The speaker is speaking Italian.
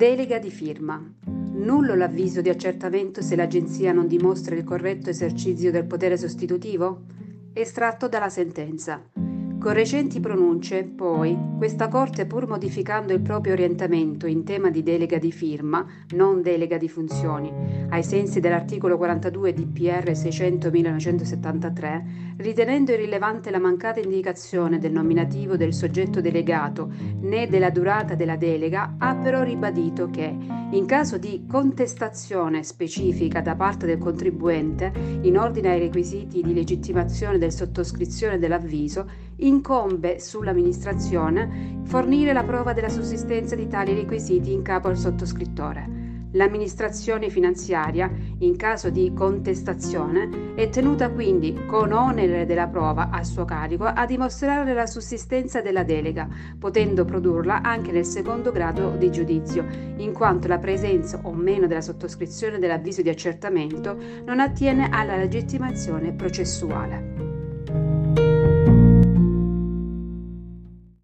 Delega di firma. Nullo l'avviso di accertamento se l'agenzia non dimostra il corretto esercizio del potere sostitutivo? Estratto dalla sentenza. Con recenti pronunce, poi, questa Corte, pur modificando il proprio orientamento in tema di delega di firma, non delega di funzioni, ai sensi dell'articolo 42 di PR 600-1973, ritenendo irrilevante la mancata indicazione del nominativo del soggetto delegato né della durata della delega, ha però ribadito che, in caso di contestazione specifica da parte del contribuente in ordine ai requisiti di legittimazione del sottoscrizione dell'avviso, incombe sull'amministrazione fornire la prova della sussistenza di tali requisiti in capo al sottoscrittore. L'amministrazione finanziaria, in caso di contestazione, è tenuta quindi, con onere della prova a suo carico, a dimostrare la sussistenza della delega, potendo produrla anche nel secondo grado di giudizio, in quanto la presenza o meno della sottoscrizione dell'avviso di accertamento non attiene alla legittimazione processuale.